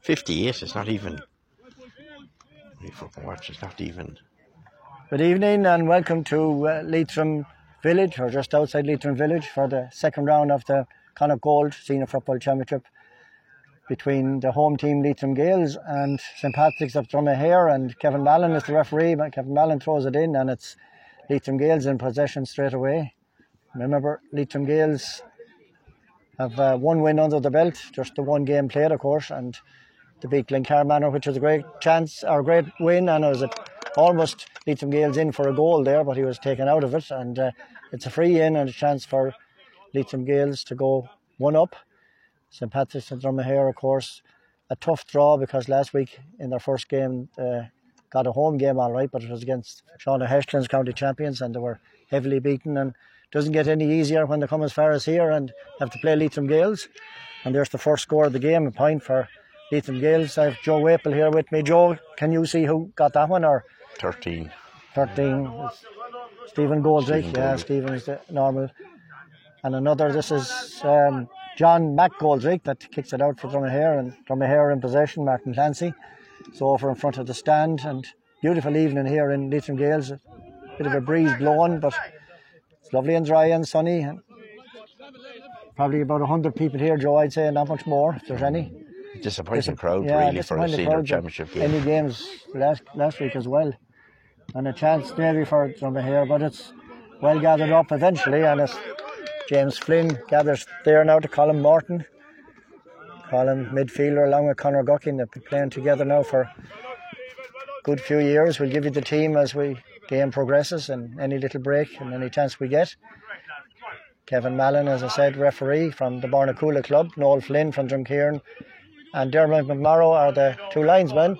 58. It's not even. We fucking watch. It's not even. Good evening and welcome to uh, Leitrim Village, or just outside Leitrim Village, for the second round of the Connacht Gold Senior Football Championship between the home team Leitrim Gaels and St Patrick's of Dromahair. And Kevin Mallon is the referee. Kevin Mallon throws it in, and it's Leitrim Gaels in possession straight away. Remember, Leitrim Gaels have uh, one win under the belt, just the one game played, of course, and the beat Glencar Manor, which was a great chance or a great win, and it was a, almost Leitrim Gaels in for a goal there, but he was taken out of it, and uh, it's a free in and a chance for Leitrim Gaels to go one up. St Patrick's and Dromahair, of course, a tough draw because last week in their first game uh, got a home game all right, but it was against Seán O'Heslin's county champions, and they were heavily beaten and doesn't get any easier when they come as far as here and have to play Leitrim Gaels. And there's the first score of the game, a point for Leitrim Gaels. I have Joe Waple here with me. Joe, can you see who got that one or 13. 13? Stephen Goldrick. Yeah, Stephen is the normal. And another, this is um, John Mac that kicks it out for Dromahair and Dromahair in possession, Martin Clancy. So over in front of the stand and beautiful evening here in Leitrim Gaels. A bit of a breeze blowing, but it's lovely and dry and sunny. And probably about 100 people here, Joe, I'd say, not much more, if there's any. Disappointing crowd, yeah, really, for a senior crowd, championship game. Any games last, last week as well. And a chance maybe for Dromahair, but it's well gathered up eventually, and it's James Flynn gathers there now to Colin Morton. Colin midfielder along with Conor Guckin. They've been playing together now for a good few years. We'll give you the team as we game progresses and any little break and any chance we get. Kevin Mallon, as I said, referee from the Bornacoola Club. Noel Flynn from Drumkeerin and Dermot McMorrow are the two linesmen.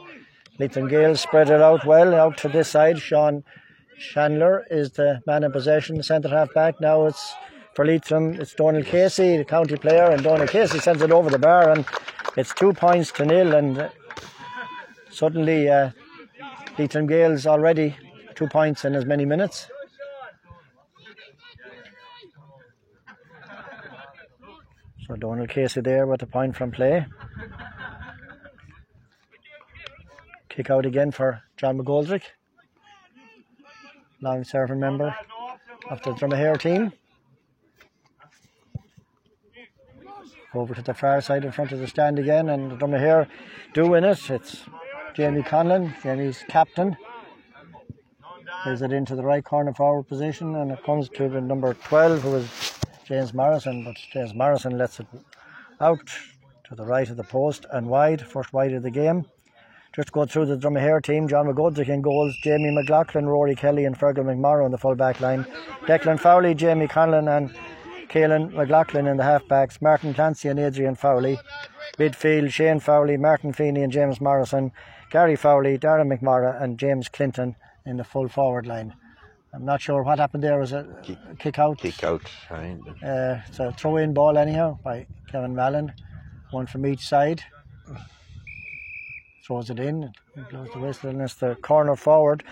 Leitrim Gaels spread it out well out to this side. Sean Chandler is the man in possession, centre half back. Now it's for Leitrim, it's Donald Casey, the county player, and Donald Casey sends it over the bar, and it's two points to nil. And suddenly, uh, Leitrim Gaels already two points in as many minutes. So Donald Casey there with a point from play. Kick out again for John McGoldrick, long serving member of the Dromahair team. Over to the far side in front of the stand again, and Dromahair do win it. It's Jamie Conlon, Jamie's captain. Plays it into the right corner forward position, and it comes to the number 12, who is James Morrison. But James Morrison lets it out to the right of the post and wide, first wide of the game. Just go through the Dromahair team, John McGoldrick in goals, Jamie McLaughlin, Rory Kelly and Fergal McMorrow in the full back line. Declan Fowley, Jamie Conlon and Caelan McLaughlin in the half backs, Martin Clancy and Adrian Fowley. Midfield, Shane Fowley, Martin Feeney and James Morrison, Gary Fowley, Darren McMorrow and James Clinton in the full forward line. I'm not sure what happened there. Was it a kick out? Kick out. Uh, it's a throw in ball, anyhow, by Kevin Mallon. One from each side. Throws it in, and blows the whistle, and it's the corner forward,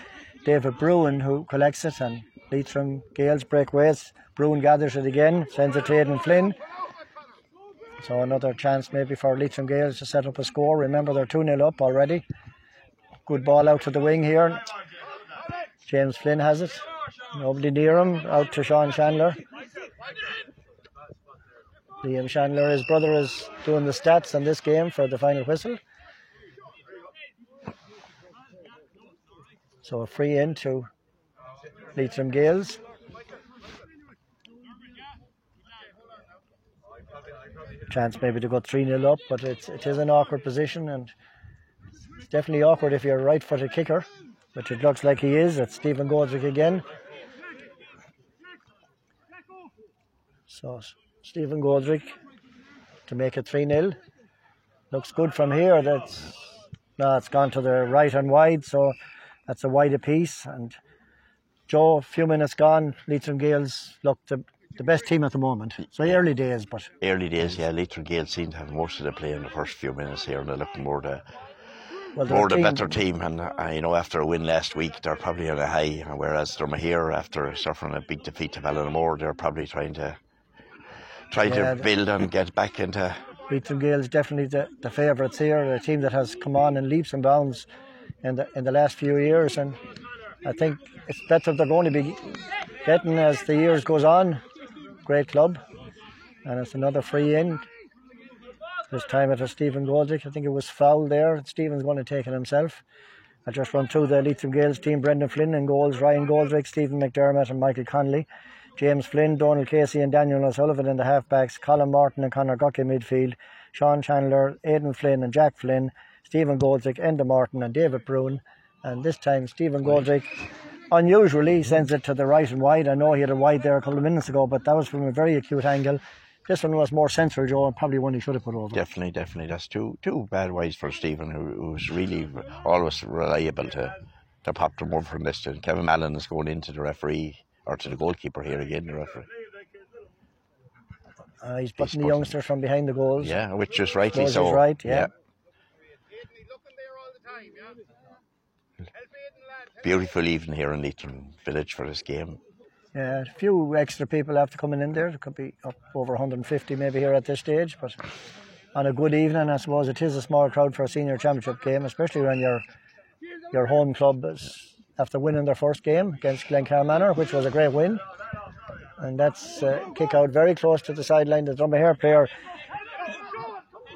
David Bruin, who collects it, and Leitrim Gaels break ways. Bruin gathers it again, sends it to Aidan Flynn. So another chance maybe for Leitrim Gaels to set up a score. Remember, they're 2 0 up already. Good ball out to the wing here. James Flynn has it. Nobody near him. Out to Sean Chandler. Liam Chandler, his brother, is doing the stats on this game for the final whistle. So a free in to Leitrim Gaels. Chance maybe to go 3 0 up, but it's, it is an awkward position and it's definitely awkward if you're right footed kicker, which it looks like he is. It's Stephen Goldrick again. So Stephen Goldrick to make it 3 0. Looks good from here. That's no, it's gone to the right and wide, so that's a wider piece. And Joe, a few minutes gone, Leitrim Gaels look the, the best team at the moment. So early days, but Early days, yeah, Leitrim Gaels seemed to have most of the play in the first few minutes here, and they looked more the well, they're more a the team- better team. And uh, you know, after a win last week, they're probably on a high. Whereas Dromahair, after suffering a big defeat to Ballinamore, they're probably trying to try Yeah, to build and get back into Leitrim Gaels definitely the, the favourites here, a team that has come on in leaps and bounds in the in the last few years, and I think it's better they're going to be getting as the years goes on. Great club, and it's another free in. This time it was Stephen Goldrick. I think it was foul there. Stephen's going to take it himself. I just run through the Leitrim Gaels team: Brendan Flynn in goals, Ryan Goldrick, Stephen McDermott, and Michael Connolly. James Flynn, Donald Casey, and Daniel O'Sullivan in the halfbacks. Colin Martin and Conor Guckin midfield. Sean Chandler, Aidan Flynn, and Jack Flynn. Stephen Goldrick, Enda Martin, and David Brown. And this time, Stephen Goldrick unusually sends it to the right and wide. I know he had a wide there a couple of minutes ago, but that was from a very acute angle. This one was more central, Joe, and probably one he should have put over. Definitely, definitely. That's two two bad ways for Stephen, who, who's really always reliable to, to pop them over from this. And Kevin Mallon is going into the referee, or to the goalkeeper here again, the referee. Uh, he's putting the youngsters from behind the goals. Yeah, which is rightly Goals so. is right, yeah. Beautiful evening here in Leitrim Village for this game. A few extra people after coming in there. There could be up over 150 maybe here at this stage, but on a good evening, I suppose it is a small crowd for a senior championship game, especially when your your home club is after winning their first game against Glencar Manor, which was a great win. And that's uh, kick out very close to the sideline. The Dromahair player,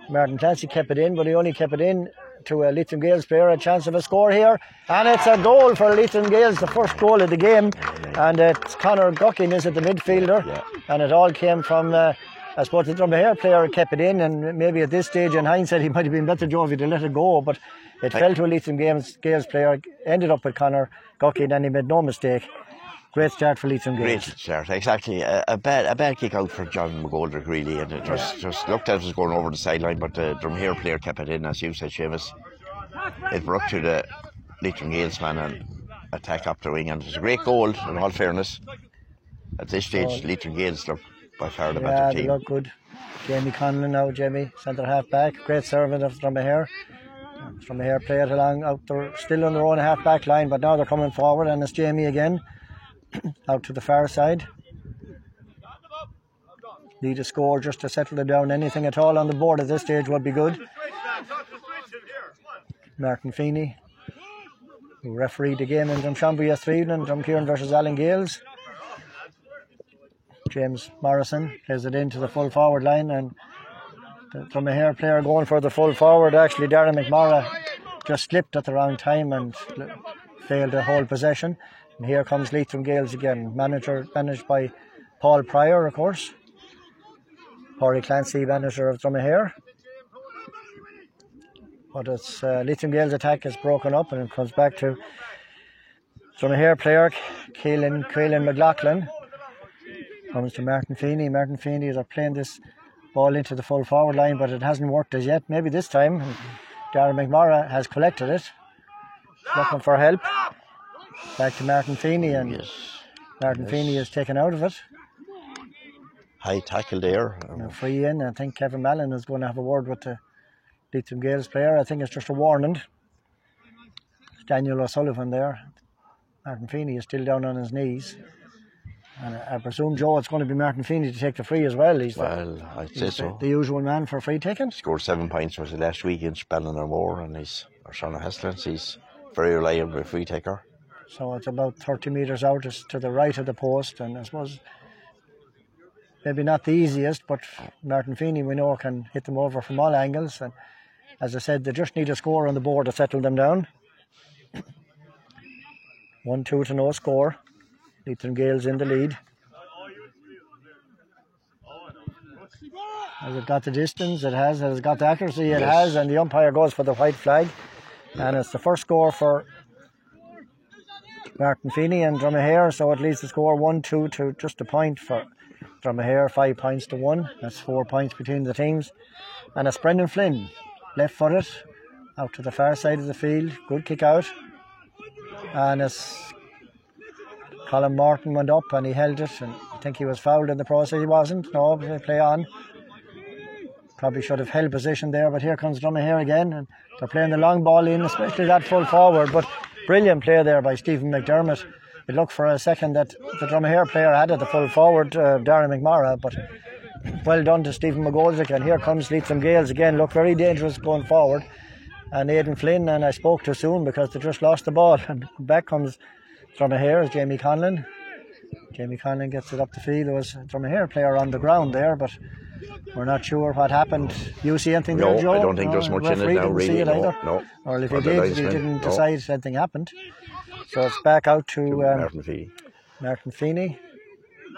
Martin Clancy, kept it in, but he only kept it in to a Leitrim Gaels player. A chance of a score here, and it's a goal for Leitrim Gaels, the first goal of the game. And it's Conor Guckin is at the midfielder, Yeah. and it all came from. Uh, I suppose the Dromahair player kept it in, and maybe at this stage, in hindsight, he might have been better, he'd have let it go. But it fell to a Leitrim Gaels, Gaels player, ended up with Conor Guckin, and he made no mistake. Great start for Leitrim Great start, exactly. A, a bad a bad kick out for John McGoldrick, really, and it just, just looked as it was going over the sideline, but the Dromahair player kept it in, as you said, Seamus. It broke to the Leitrim Gaels man and attack up the wing, and it was a great goal, in all fairness. At this stage, oh. Leitrim Gaels look by far the Yeah, better they team. look good. Jamie Conlon now, Jamie, centre half back. Great servant of Dromahair. Dromahair play it along out there, still on their own half back line, but now they're coming forward, and it's Jamie again out to the far side. Need a score just to settle it down. Anything at all on the board at this stage would be good. Martin Feeney, who refereed the game in Drumshanbo yesterday evening, Drumkeerin versus Allen Gaels. James Morrison plays it into the full forward line and uh, from a Dromahair player going for the full forward. Actually, Darren McMorrow just slipped at the wrong time and failed to hold possession. And here comes Leitrim Gaels again, manager managed by Paul Pryor, of course. Corey Clancy, manager of Dromahair. But it's uh, Leitrim Gaels attack is broken up and it comes back to Dromahair player Keelan, Keelan McLaughlin comes to Martin Feeney. Martin Feeney is playing this ball into the full forward line, but it hasn't worked as yet. Maybe this time. Darren McMorrow has collected it, looking for help. Back to Martin Feeney, and Yes. Martin Feeney is taken out of it. High tackle there. Free in. I think Kevin Mallon is going to have a word with the Leitrim Gaels player. I think it's just a warning. Daniel O'Sullivan there. Martin Feeney is still down on his knees. And I, I presume, Joe, it's going to be Martin Feeney to take the free as well. He's, the, Well, I'd say the, so. the usual man for free taking. Scored seven points was the last week against more, and he's Seán O'Heslin's. He's very reliable free taker. So it's about 30 metres out it's to the right of the post. And I suppose maybe not the easiest, but Martin Feeney, we know, can hit them over from all angles. And as I said, they just need a score on the board to settle them down. 1 2 to no score. Leitrim Gaels in the lead. Has it got the distance? It has. Has it got the accuracy? It Yes. has. And the umpire goes for the white flag. And it's the first score for Martin Feeney and Dromahair, so it leads the score 1 2 to just a point for Dromahair, five points to one. That's four points between the teams. And it's Brendan Flynn, left footed, out to the far side of the field. Good kick out. And it's Colin Martin went up and he held it, and I think he was fouled in the process. He wasn't. No, they play on. Probably should have held position there, but here comes Dromahair again, and they're playing the long ball in, especially that full forward. But brilliant play there by Stephen McDermott. It looked for a second that the Dromahair player had it, the full forward, uh, Darren McMorrow, but well done to Stephen McGoldrick. And here comes Leitrim Gaels again. Look very dangerous going forward. And Aidan Flynn, and I spoke too soon because they just lost the ball. And back comes Dromahair, Jamie Conlon. Jamie Conlon gets it up the field. There was a Dromahair player on the ground there, but we're not sure what happened. You see anything No, there, Joe? I don't think there's much in it now, see really. it No, either. no. Or if he Or the did, he didn't no. decide anything happened. So it's back out to um, Martin Feeney. Martin Feeney.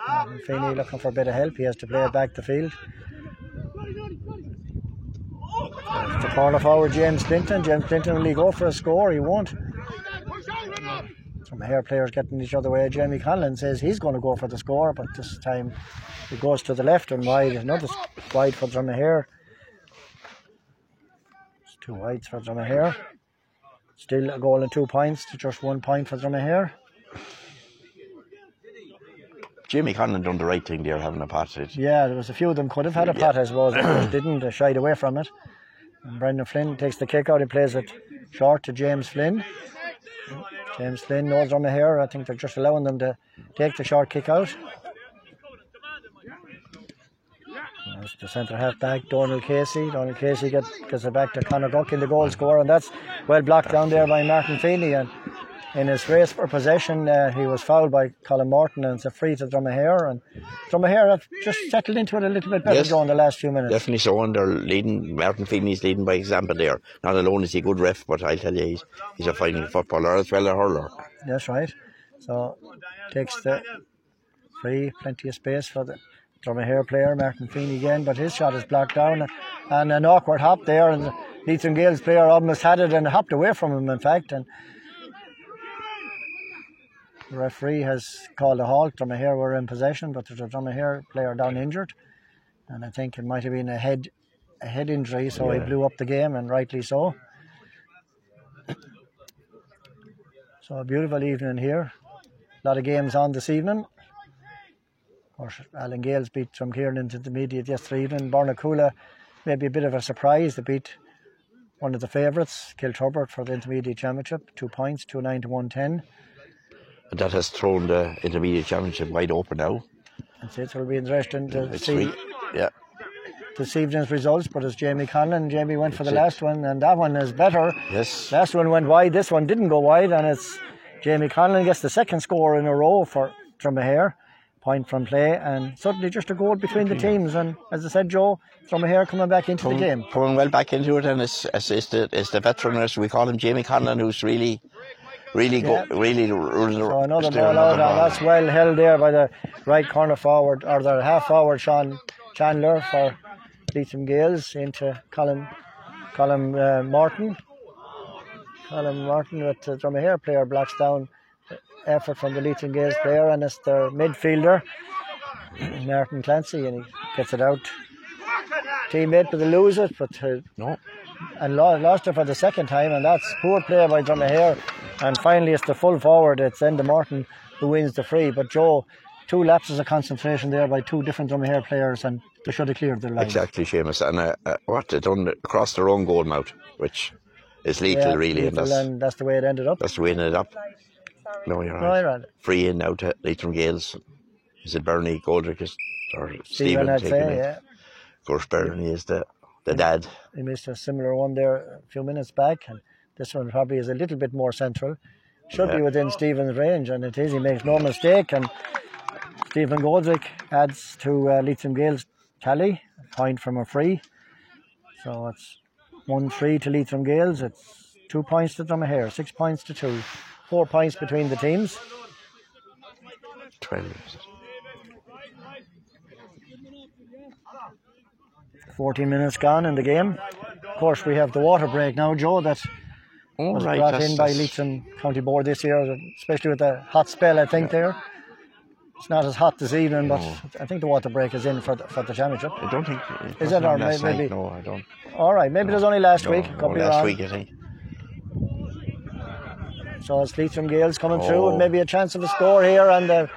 Martin Feeney looking for a bit of help. He has to play it back the field. The corner forward, James Clinton. James Clinton, will he go for a score? He won't. Some hair players getting each other way. Jamie Conlon says he's going to go for the score, but this time it goes to the left and wide. Another wide for Dromahair. It's two wides for Dromahair. Still a goal and two points to just one point for Dromahair. Jamie Conlon done the right thing there, having a pot. It. Yeah, there was a few of them could have had a Yeah. pot, I suppose. Just didn't. They shied away from it. And Brendan Flynn takes the kick out. He plays it short to James Flynn. James Flynn knows on the hair. I think they're just allowing them to take the short kick out. There's the centre half back, Donald Casey. Donald Casey gets, gets it back to Conor Duck in the goal scorer, and that's well blocked down there by Martin Feeney. And in his race for possession, uh, he was fouled by Colin Morton, and it's a free to Dromahair. And Dromahair have just settled into it a little bit better Yes. In the last few minutes. Definitely so, and they're leading. Martin Feeney's leading by example there. Not alone is he a good ref, but I'll tell you, he's, he's a fine footballer as well a hurler. That's right. So takes the free, plenty of space for the Dromahair player, Martin Feeney again, but his shot is blocked down and an awkward hop there and Leitrim Gaels player almost had it and hopped away from him in fact and the referee has called a halt. Dromahair were in possession, but there's a Dromahair player down injured. And I think it might have been a head a head injury, so yeah. he blew up the game, and rightly so. so a beautiful evening here. A lot of games on this evening. Of course, Allen Gaels beat Drumkeerin into the media yesterday evening. Bornacoola, maybe a bit of a surprise, to beat one of the favourites, Kiltubrid, for the intermediate championship. Two points, 2 9 to 110 and that has thrown the intermediate championship wide open now. That's it. will be interesting to it's see. Yeah. This evening's results, but it's Jamie Conlon. Jamie went for the it. last one, and that one is better. Yes. Last one went wide. This one didn't go wide, and it's Jamie Conlon gets the second score in a row for Dromahair. point from play and suddenly just a goal between the teams and as I said Joe Dromahair coming back into coming, the game coming well back into it and it's, it's, it's, the, it's the veteran as we call him Jamie Conlon who's really really, Yeah. go, really So another ball out, and that's well held there by the right corner forward, or the half forward, Sean Chandler for Leitrim Gaels into Colin, Colin uh, Martin. Colin Martin with the Dromahair player blocks down effort from the Leitrim Gaels player, and it's their midfielder, Martin Clancy, and he gets it out. Teammate, but they lose it, but uh, No. And lo- lost it for the second time, and that's poor play by Dromahair. And finally, it's the full forward, it's Enda Martin who wins the free. But Joe, two lapses of concentration there by two different Dromahair players, and they should have cleared their line. Exactly, Seamus. And uh, uh, what they done across their own goal mouth, which is lethal, Yeah, really, and that's, and that's the way it ended up. that's the way it ended up. No, you're No, right. you're right. Free in now to Leitrim Gaels. Is it Bernie Goldrick or Stephen, Stephen taking say, it? yeah. Of course, Bernie is the, the dad. He missed a similar one there a few minutes back, and this one probably is a little bit more central. Should be within Stephen's range, and it is. He makes no mistake, and Stephen Goldrick adds to uh, Leitrim Gaels tally, a point from a free. So it's one three to Leitrim Gaels. It's two points to Dromahair, six points to two, four points between the teams. 12. 14 minutes gone in the game. Of course, we have the water break now, Joe. That Oh, was right. brought that's- in by Leitrim County Board this year, especially with the hot spell. I think there. It's not as hot this evening, but I think the water break is in for the, for the championship. I don't think. it Is it, or maybe- night. No, I don't. All right, maybe it was only last No, week. no, last wrong. week, I think. So it's Leitrim Gaels coming through, and Oh. maybe a chance of a score here. And uh,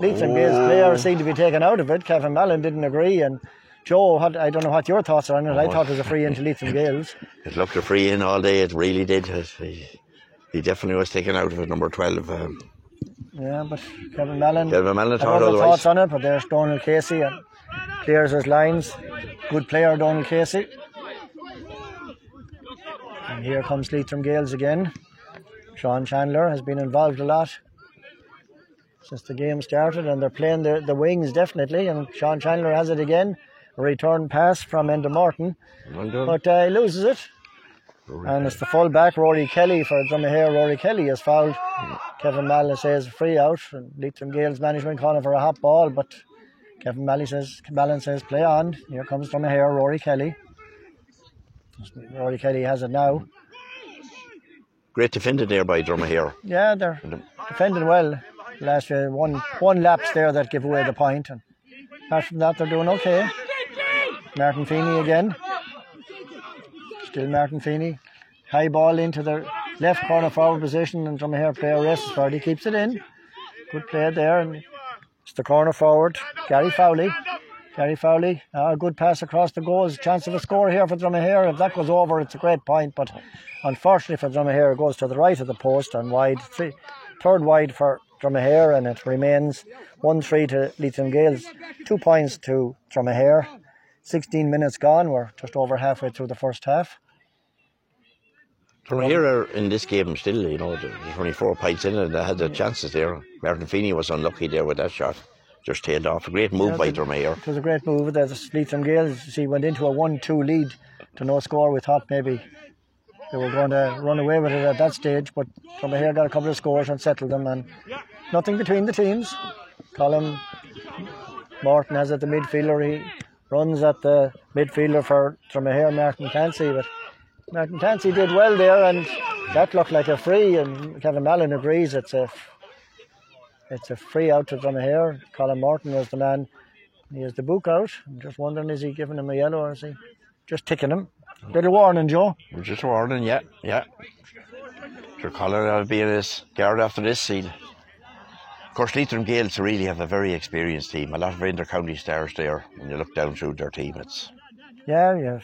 the Leitrim Gaels Oh. player seemed to be taken out of it. Kevin Mallon didn't agree, and Joe, had, I don't know what your thoughts are on it. I Oh. thought it was a free into Leitrim Gaels. It looked a free in all day. It really did. It- he, he definitely was taken out of it, number 12. Um, Yeah, but Kevin Mallon. Kevin Mallon had thought other otherwise. thoughts on it, but there's Donald Casey and clears his lines. Good player, Donald Casey. And here comes Leitrim Gaels again. Sean Chandler has been involved a lot since the game started, and they're playing the, the wings definitely. And Sean Chandler has it again. A return pass from Enda Morton, Well but uh, he loses it. And it's the full back, Rory Kelly, for Dromahair. Rory Kelly is fouled. Kevin Malley says free out. And Leitrim Gaels management calling for a hot ball, but Kevin Malley says, Mallon says play on. Here comes Dromahair, Rory Kelly. Rory Kelly has it now. Great defended there by Dromahair. Yeah, they're defending well. Last year, one one lapse there that gave away the point, and apart from that, they're doing okay. Martin Feeney again. Still Martin Feeney. High ball into the left corner forward position, and Dromahair player races for. He keeps it in. Good play there, and it's the corner forward, Gary Fowley. Gary Fowley, uh, a good pass across the goals. Chance of a score here for Dromahair. If that goes over, it's a great point, but unfortunately for Dromahair, it goes to the right of the post and wide. Three, third wide for Dromahair, and it remains 1 3 to Leitrim Gaels. Two points to Dromahair. 16 minutes gone. We're just over halfway through the first half. From here uh, in this game still, you know, there's only four points in it. They had their chances there. Martin Feeney was unlucky there with that shot. Just tailed off. A great move Yeah, by Dromahair. It was a great move. The Leitrim Gaels, she went into a 1 2 lead to no score. We thought maybe they were going to run away with it at that stage, but Dromahair got a couple of scores and settled them, and nothing between the teams. Colin Morton has at the midfielder. He runs at the midfielder for Dromahair, Martin Clancy, but Martin Clancy did well there, and that looked like a free, and Kevin Mallon agrees it's a it's a free out to Dromahair. Colin Morton was the man. He has the book out. I'm just wondering, is he giving him a yellow or is he just ticking him? Little warning, Joe. Just warning, yeah, yeah. Sure, Colin will be in his guard after this scene. Of course, Leitrim Gaels really have a very experienced team. A lot of inter-county stars there. When you look down through their team, it's Yeah, yeah.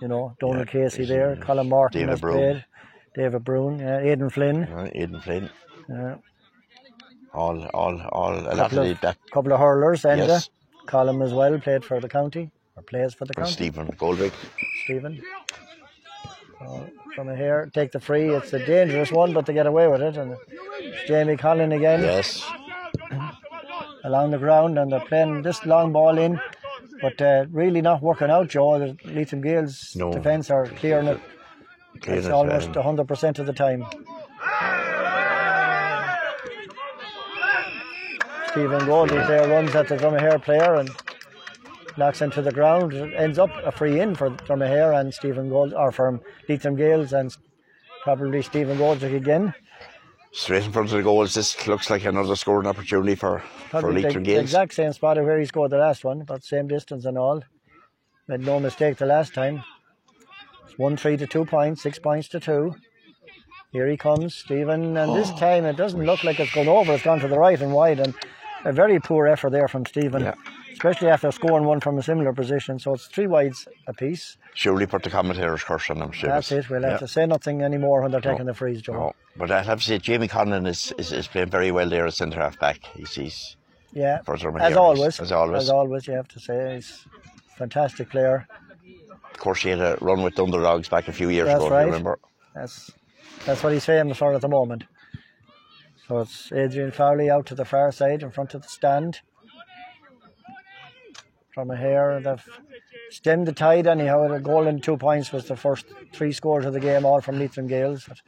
You know, Donald Yeah, Casey there. uh, Colin Martin David has Broom. played. David Brown. Yeah, Aidan Flynn. uh, Aidan Flynn. Yeah. All, all, all. A lot Couple of of, that. couple of hurlers. Enda. Yes. Colin as well played for the county or plays for the And county. Stephen Goldrick. Stephen. So, from here, take the free. It's a dangerous one, but they get away with it. And it's Jamie Collin again. Yes. Along the ground and they're playing this long ball in, but uh, really not working out, Joe. The Leitrim Gaels No. defence are clearing it. It's almost um, 100% of the time. Stephen Goldie there runs at the Dromahair player and knocks into the ground. It ends up a free in for Dromahair and Stephen Gold, or from Leitrim Gaels and probably Stephen Goldrick again. Straight in front of the goals. This looks like another scoring opportunity for, for Probably Leitrim the Gaels. exact same spot of where he scored the last one, about the same distance and all. Made no mistake the last time. It's one three to two points, six points to two. Here he comes, Stephen, and this oh. time it doesn't look like it's gone over. It's gone to the right and wide, and a very poor effort there from Stephen, Yeah. Especially after scoring one from a similar position. So it's three wides apiece. Surely put the commentator's curse on them. That's it. We'll have to say nothing anymore when they're taking the freeze, Joe. No, but I have to say, Jamie Conlon is, is, is playing very well there at centre half back. He's, he's Yeah, For as he's- always, as always. as always, you have to say he's a fantastic player. of course he had a run with the underdogs back a few years That's ago. right. If you remember? That's that's what he's famous for at the moment. So it's Adrian Fowley out to the far side in front of the stand. From a hair, they've stemmed the tide anyhow. The goal and two points was the first three scores of the game, all from Leitrim Gaels. But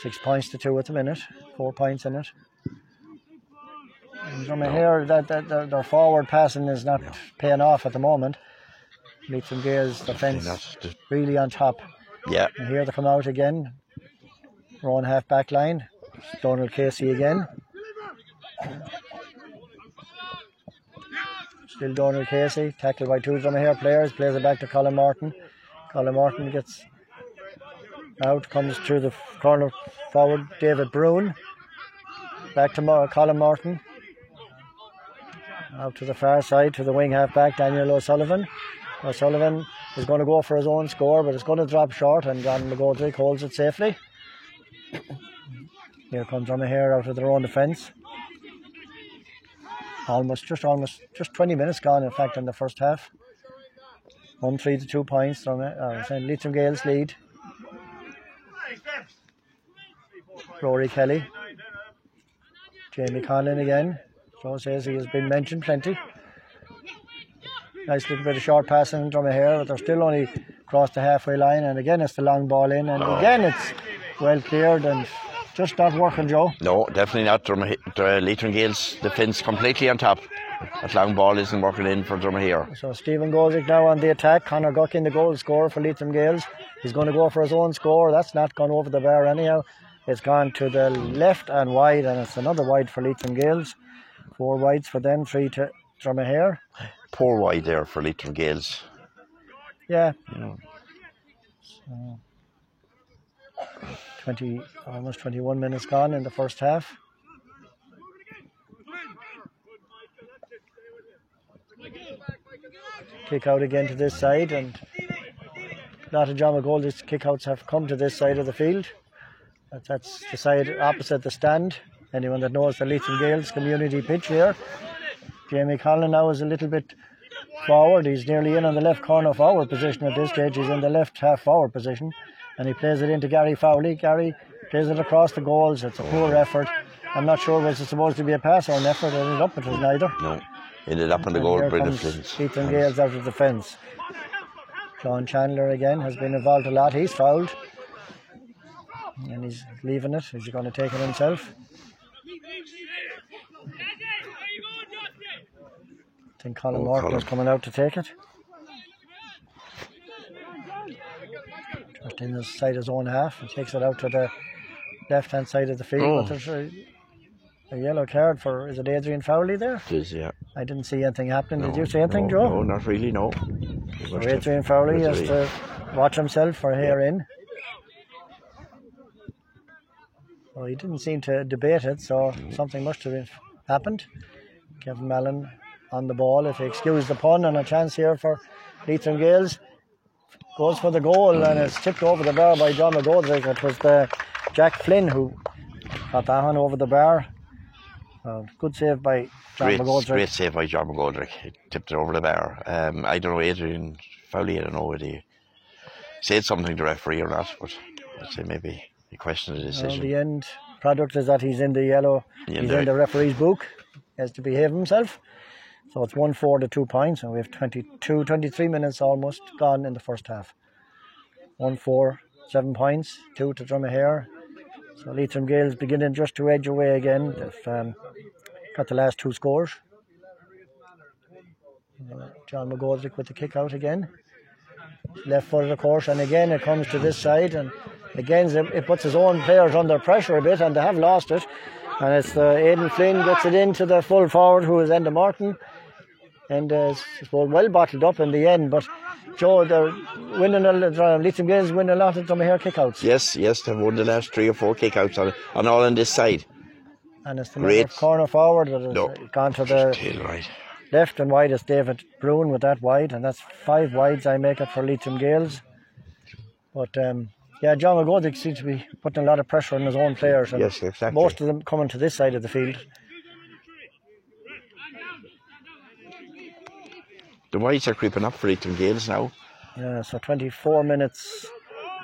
six points to two at the minute, four points in it. And from a hair, that, that their, their forward passing is not paying off at the moment. Leitrim Gaels defence just- really on top. yeah, And here they come out again. Rowan half back line. Donald Casey again. Still Donald Casey, tackled by two Dromahair players, plays it back to Colin Martin. Colin Martin gets out, comes through the corner forward, David Brown. Back to Mar- Colin Martin. Out to the far side, to the wing half back, Daniel O'Sullivan. O'Sullivan is going to go for his own score, but it's going to drop short, and John McGoldrick holds it safely. Here comes Dromahair out of their own defence. Almost just almost just 20 minutes gone in fact in the first half. One three to two points from it uh. Leitrim Gaels lead. Rory Kelly. Jamie Conlon again. Joe says he has been mentioned plenty. Nice little bit of short passing from here but they're still only across the halfway line. And again it's the long ball in and again it's well cleared and just not working Joe No, definitely not. Drum- the uh, Leitrim Gaels defence completely on top. That long ball isn't working in for Dromahair. So Stephen Goldrick now on the attack. Connor Guckin, the goal scorer for Leitrim Gaels. He's going to go for his own score. That's not gone over the bar anyhow. It's gone to the left and wide, and it's another wide for Leitrim Gaels. Four wides for them, three to Dromahair. Poor wide there for Leitrim Gaels. Yeah. Know. So, 20, almost 21 minutes gone in the first half. Kick out again to this side, and of John McGoldrick's kickouts have come to this side of the field. That's the side opposite the stand. Anyone that knows the Leitrim Gaels community pitch here. Jamie Conlon now is a little bit forward. He's nearly in on the left corner forward position at this stage. He's in the left half forward position and he plays it into Gary Fowley. Gary plays it across the goals. It's a poor effort. I'm not sure was it supposed to be a pass or an effort. It ended up it was neither. No. Ended up on the goal, comes Ethan Gales out of defence. John Chandler again has been involved a lot. He's fouled. And he's leaving it. Is he going to take it himself? I think Colin Oh, Morton is coming out to take it. Just in the side of his own half. He takes it out to the left hand side of the field. Oh. But there's a, a yellow card for, is it Adrian Fowley there? It is, yeah. I didn't see anything happening. Did you see anything, no, Joe? No, not really, no. So uh, Adrian Fowley has to watch himself for hair in. Well, he didn't seem to debate it, so mm. something must have happened. Kevin Mallon on the ball, if you excuse the pun, and a chance here for Leitrim Gaels. Goes for the goal, and it's tipped over the bar by John McGoldrick. It was the Jack Flynn who got that one over the bar. Uh, good save by John Great, McGoldrick. great save by John McGoldrick. He tipped it over the bar. Um, I don't know, Adrian Fowley, I don't know whether he said something to the referee or not, but I'd say maybe he questioned the Well, decision. the end product is that he's in the yellow. He's in the referee's book. He has to behave himself. So it's 1 4 to 2 points, and we have 22, 23 minutes almost gone in the first half. 1 4, 7 points, 2 to Dromahair. So Leitrim Gaels beginning just to edge away again. They've um, got the last two scores. John McGoldrick with the kick out again. Left footed, of course, and again it comes to this side, and again it puts his own players under pressure a bit, and they have lost it. And it's uh, Aidan Flynn gets it into the full forward, who is Enda Martin, and uh, it's well, bottled up in the end. But Joe, they're winning a lot. Uh, Leitrim Gaels win a lot of them here kickouts, Yes, yes, they've won the last three or four kickouts on, on all on this side. and it's the Great. corner forward that has No. gone to the right. left and wide is David Bruin with that wide, and that's five wides I make it for Leitrim Gaels. But um, yeah, John McGoldrick seems to be putting a lot of pressure on his own players, and Yes, exactly. most of them coming to this side of the field. The whites are creeping up for Leitrim Gaels now. Yeah, so 24 minutes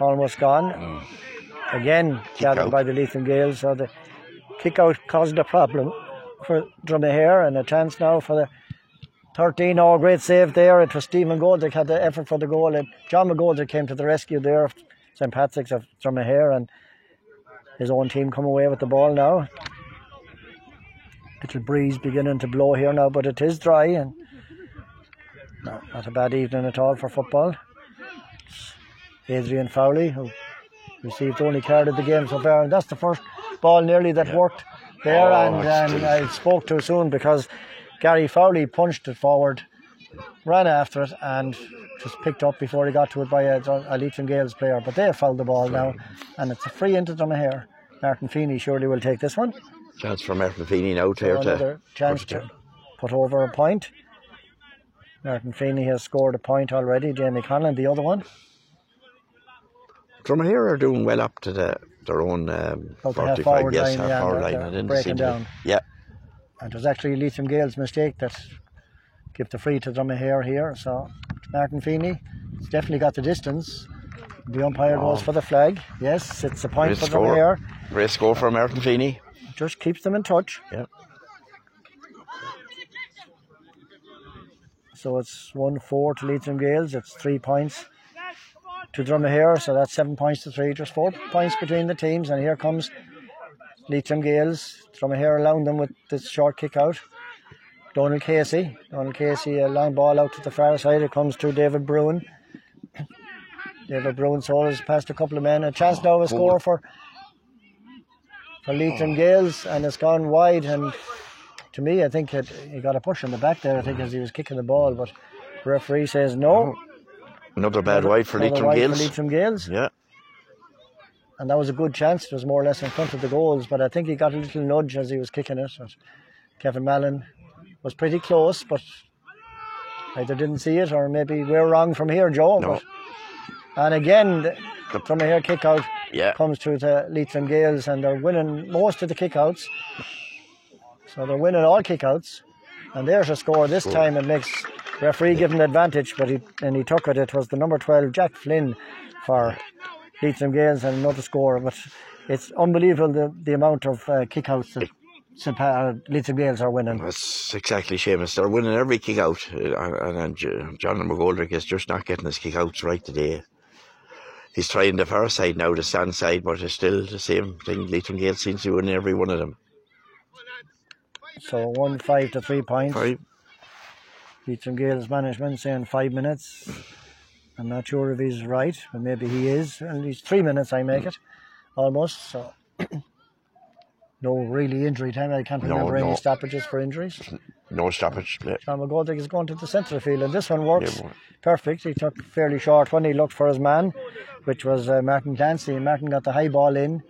almost gone. Oh. Again, gathered out. by the Leitrim Gaels. So the kick out caused a problem for Dromahair and a chance now for the 13. Oh, great save there. It was Stephen Goldrick had the effort for the goal. And John McGoldrick came to the rescue there of St. Patrick's of Dromahair and his own team come away with the ball now. Little breeze beginning to blow here now, but it is dry and no, not a bad evening at all for football. Adrian Fowley, who received the only card of the game so far, and that's the first ball nearly that worked there. Oh, and and still- I spoke too soon because Gary Fowley punched it forward, ran after it, and just picked up before he got to it by a, a Leitrim Gaels player. But they have fouled the ball now, and it's a free into them here. Martin Feeney surely will take this one. Chance for Martin Feeney now to, to Another chance to put over a point. Martin Feeney has scored a point already. Jamie Conlon, the other one. Dromahair are doing well up to the, their own um, About the half 45, forward yes, line, half yeah, forward line. I didn't breaking down. Yeah, And it was actually Leitrim Gaels' mistake that gave the free to Dromahair here. So Martin Feeney has definitely got the distance. The umpire Oh. goes for the flag. Yes, it's a point for score. Dromahair. Great score for Martin Feeney. Just keeps them in touch. Yeah. So it's 1 4 to Leitrim Gaels. It's three points to Dromahair. So that's seven points to three. Just four points between the teams. And here comes Leitrim Gaels. Dromahair allowing them with this short kick out. Donald Casey. Donald Casey, a long ball out to the far side. It comes to David Bruin. David Bruin has passed a couple of men. A chance now to score for for Leitrim Gaels, and it's gone wide. And to me, I think it, he got a push in the back there. I think as he was kicking the ball, but referee says no. Another bad wide for Another Leitrim Gaels. For Leitrim Gaels, Yeah. and that was a good chance. It was more or less in front of the goals, but I think he got a little nudge as he was kicking it. But Kevin Mallon was pretty close, but either didn't see it or maybe we're wrong from here, Joe. No. But, and again, the, from here kick out Yeah. comes to the Leitrim Gaels, and they're winning most of the kickouts. So they're winning all kickouts, and there's a score. This time it makes referee give the advantage, but he and he took it. It was the number twelve Jack Flynn for Leitrim Gaels, and another score. But it's unbelievable the, the amount of uh, kickouts that uh, Leitrim Gaels are winning. That's exactly Seamus. They're winning every kick out. uh, And, and J- John McGoldrick is just not getting his kick outs right today. He's trying the far side now, the stand side, but it's still the same thing. Leitrim Gaels seems to win every one of them. So one five to three points. Five. Leitrim Gaels management saying five minutes. I'm not sure if he's right, but maybe he is. At least three minutes, I make it, almost. So no really injury time. I can't No, remember any stoppages for injuries. No stoppage. Yeah. John is going to the centre field, and this one works Yeah, perfect. He took fairly short one. He looked for his man, which was uh, Martin Clancy. Martin got the high ball in,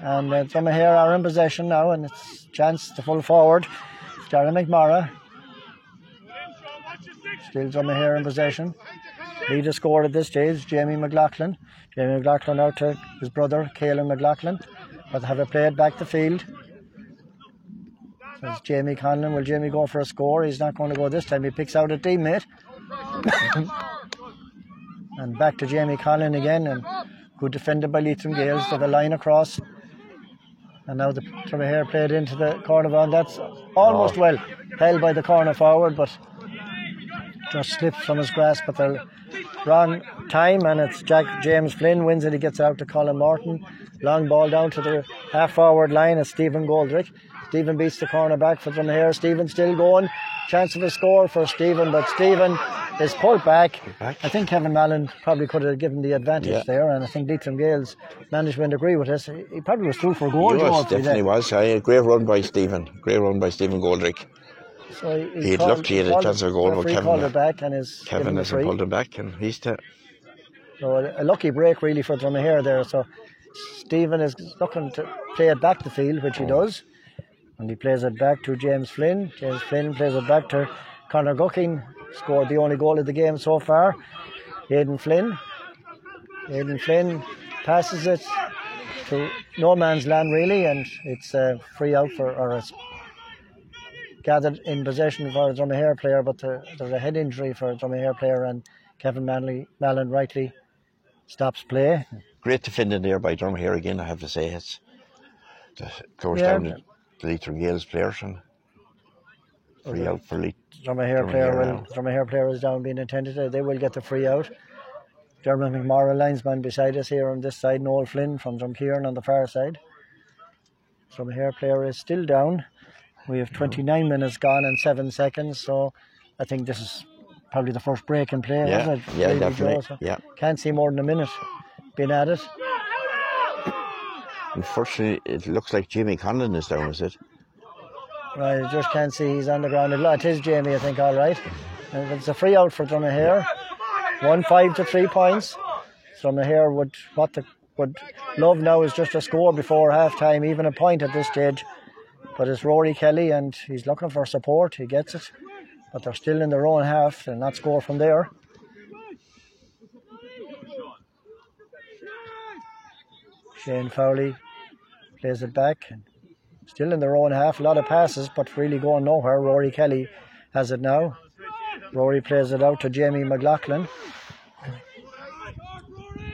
and uh, here are in possession now, and it's chance to full forward. Darren McMorrow. Still Dromahair in possession. Leader scored at this stage, Jamie McLaughlin. Jamie McLaughlin out to his brother, Caelan McLaughlin. But have it played back the field. It's Jamie Conlon. Will Jamie go for a score? He's not going to go this time. He picks out a teammate. and back to Jamie Conlon again. And good defended by Leitrim Gaels. They a line across. And now the hair played into the corner one. That's almost Oh. well held by the corner forward, but just slipped from his grasp at the wrong time. And it's Jack James Flynn wins it. He gets out to Colin Morton. Long ball down to the half forward line. It's Stephen Goldrick. Stephen beats the corner back for Dromahair. Stephen still going. Chance of a score for Stephen, but Stephen is pulled back. back. I think Kevin Mallon probably could have given the advantage Yeah. there, and I think Leitrim Gaels management agree with us. He he probably was through for a goal. He was, definitely was. Aye, great run by Stephen. Great run by Stephen Goldrick. So he, He'd called- love to get a chance of a goal, but Kevin- called it back and is Kevin hasn't pulled him back, and he's the So a, a lucky break really for Dromahair there. So Stephen is looking to play it back the field, which he Oh. does. And he plays it back to James Flynn. James Flynn plays it back to Conor Guckin. Scored the only goal of the game so far. Aidan Flynn. Aidan Flynn passes it to no man's land really, and it's a free out for or it's gathered in possession for a Dromahair player, but there- there's a head injury for a Dromahair player, and Kevin Manley, Mallon rightly stops play. great defending there by Dromahair again. I have to say it's to close Yeah. down the, the Leitrim Gaels players and free out for. Dromahair Dromahair player will. Dromahair player is down being intended. Uh, they will get the free out. Dermot McMorrow linesman beside us here on this side, Noel Flynn from Drumkeeran on the far side. Dromahair player is still down. We have 29 minutes gone and seven seconds, so I think this is probably the first break in play. Yeah, wasn't it, yeah, really, definitely? So yeah. Can't see more than a minute being at it. Unfortunately, it looks like Jimmy Conlon is down, is it? I just can't see he's on the ground. It is Jamie, I think, all right. Uh, and it's a free out for Dromahair. One five to three points. Dromahair would what the would love now is just a score before half time, even a point at this stage. But it's Rory Kelly and he's looking for support. He gets it. But they're still in their own half. They'll not score from there. Shane Fowley plays it back. Still in their own half. A lot of passes, but really going nowhere. Rory Kelly has it now. Rory plays it out to Jamie McLaughlin.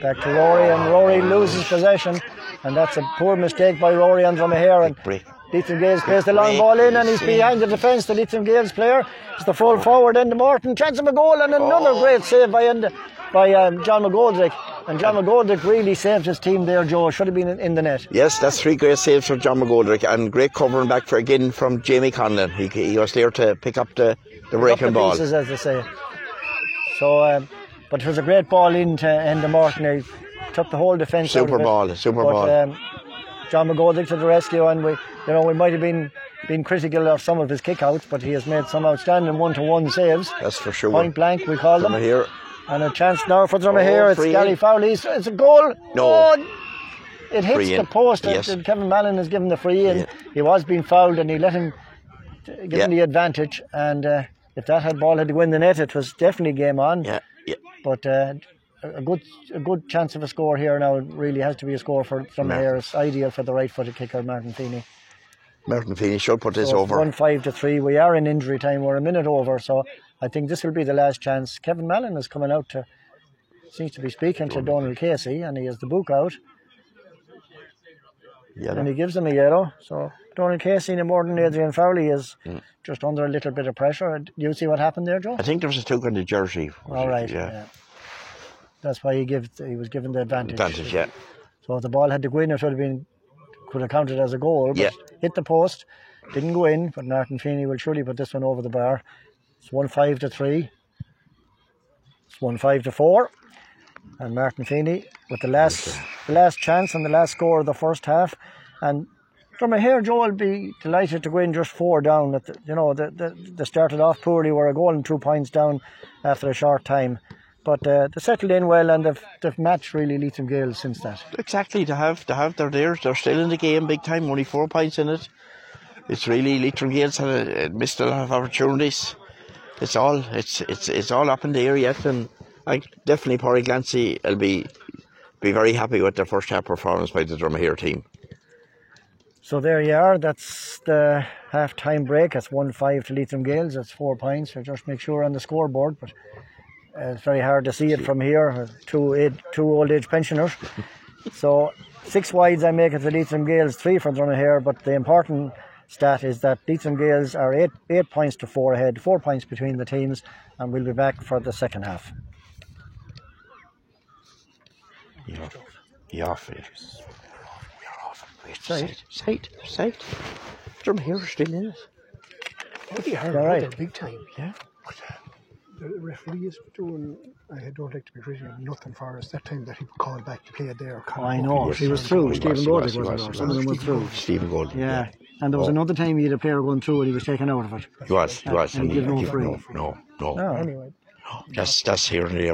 Back to Rory, and Rory loses possession, and that's a poor mistake by Rory on Dromahair. And Break. Leitrim Gaels plays the long ball in, and he's behind the defence. The Leitrim Gaels player is the full forward end Morton. Chance of a goal, and another Oh. great save by by um, John McGoldrick. And John McGoldrick really saved his team there, Joe. Should have been in, in the net. Yes, that's three great saves from John McGoldrick and great covering back for again from Jamie Conlon. He, he was there to pick up the, the breaking the ball. pieces, as they say. So, um, but it was a great ball in into Enda Morton. He took the whole defence. out Super ball, super but, ball. Um, John McGoldrick to the rescue, and we, you know, we might have been been critical of some of his kickouts, but he has made some outstanding one-to-one saves. That's for sure. Point blank, we call them. Here. And a chance now for Dromahair. Oh, it's free Gary. Fowley. It's, it's a goal. No. Oh, it hits Free the post. Yes. And Kevin Mallon has given the free in. Yeah. He was being fouled and he let him give him the advantage. And uh, if that had ball had to go in the net, it was definitely game on. Yeah, yeah. But uh, a good a good chance of a score here now. It really has to be a score for Dromahair. It's ideal for the right-footed kicker, Martin Feeney. Martin Feeney should put this So over. One five to three. We are in injury time. We're a minute over, so I think this will be the last chance. Kevin Mallon is coming out to seems to be speaking to Donald Casey, and he has the book out, Yeah, and he gives him a yellow. So Donald Casey, no more than Adrian Fowley, is mm. just under a little bit of pressure. Do you see what happened there, Joe? I think there was a took on the jersey. All right. Yeah. yeah. That's why he give he was given the advantage. Advantage, yeah. So if the ball had to go in, it would have been could have counted as a goal. But Yeah. hit the post, didn't go in. But Martin Feeney will surely put this one over the bar. It's one five to three. It's one five to four. And Martin Feeney with the last the last chance and the last score of the first half. And Dromahair, Joe will be delighted to go in just four down. At the, you know, the, the, they started off poorly, were a goal and two points down after a short time. But uh, they settled in well and they've, they've matched really Leitrim Gaels since that. Exactly, to have to have they're there, they're still in the game big time, only four points in it. It's really Leitrim Gaels had a, missed a lot of opportunities. It's all it's it's it's all up in the air yet and I definitely Porry Glancy will be be very happy with their first half performance by the Dromahair team. So there you are. That's the half time break. It's 1 5 to Leitrim Gaels. That's four points. So just make sure on the scoreboard. But uh, it's very hard to see it from here. Two, eight, two old age pensioners. so six wides I make it for Leitrim Gaels, three for Dromahair. But the important stat is that Leitrim Gaels are eight, eight points to four ahead, four points between the teams. And we'll be back for the second half. You're off. You're off. You're off. Wait, Side. Side. Side. Dromahair are still in it. Pretty hard, All right. right. big time. Yeah. But uh, the referee is doing. I don't like to be critical. Nothing for us that time that he called back to play it there. Oh, I know. He was through. Stephen he was, he was, was, or he some of them went through. Stephen Gold. Yeah. And there was Oh. another time he had a player going through and he was taken out of it. He was, he was. And he gave no free. no, no, no. No. Anyway, That's, that's here and there, but